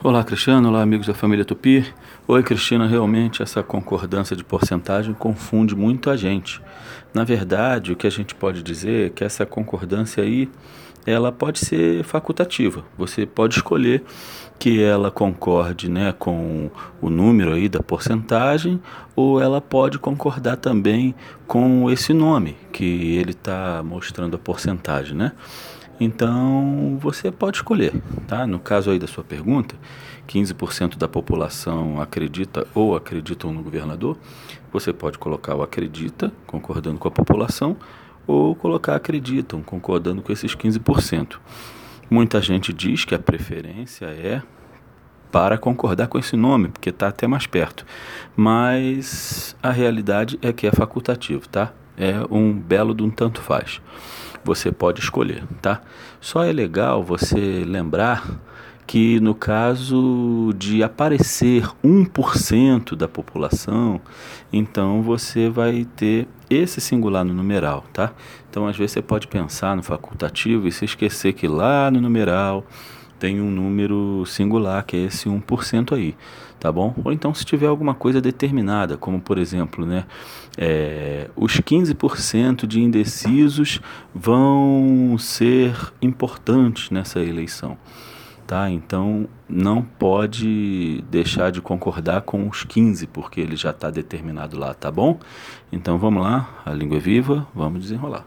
Olá, Cristiano. Olá, amigos da família Tupi. Oi, Cristina. Realmente, essa concordância de porcentagem confunde muito a gente. Na verdade, o que a gente pode dizer é que essa concordância aí, ela pode ser facultativa. Você pode escolher que ela concorde né, com o número aí da porcentagem ou ela pode concordar também com esse nome que ele está mostrando a porcentagem, né? Então você pode escolher, tá? No caso aí da sua pergunta, 15% da população acredita ou acreditam no governador, você pode colocar o acredita, concordando com a população, ou colocar acreditam, concordando com esses 15%. Muita gente diz que a preferência é para concordar com esse nome, porque está até mais perto. Mas a realidade é que é facultativo, tá? É um belo de um tanto faz você pode escolher, tá? Só é legal você lembrar que no caso de aparecer 1% da população, então você vai ter esse singular no numeral, tá? Então às vezes você pode pensar no facultativo e se esquecer que lá no numeral tem um número singular, que é esse 1% aí, tá bom? Ou então se tiver alguma coisa determinada, como por exemplo, né, é, os 15% de indecisos vão ser importantes nessa eleição. Tá? Então não pode deixar de concordar com os 15, porque ele já está determinado lá, tá bom? Então vamos lá, a língua é viva, vamos desenrolar.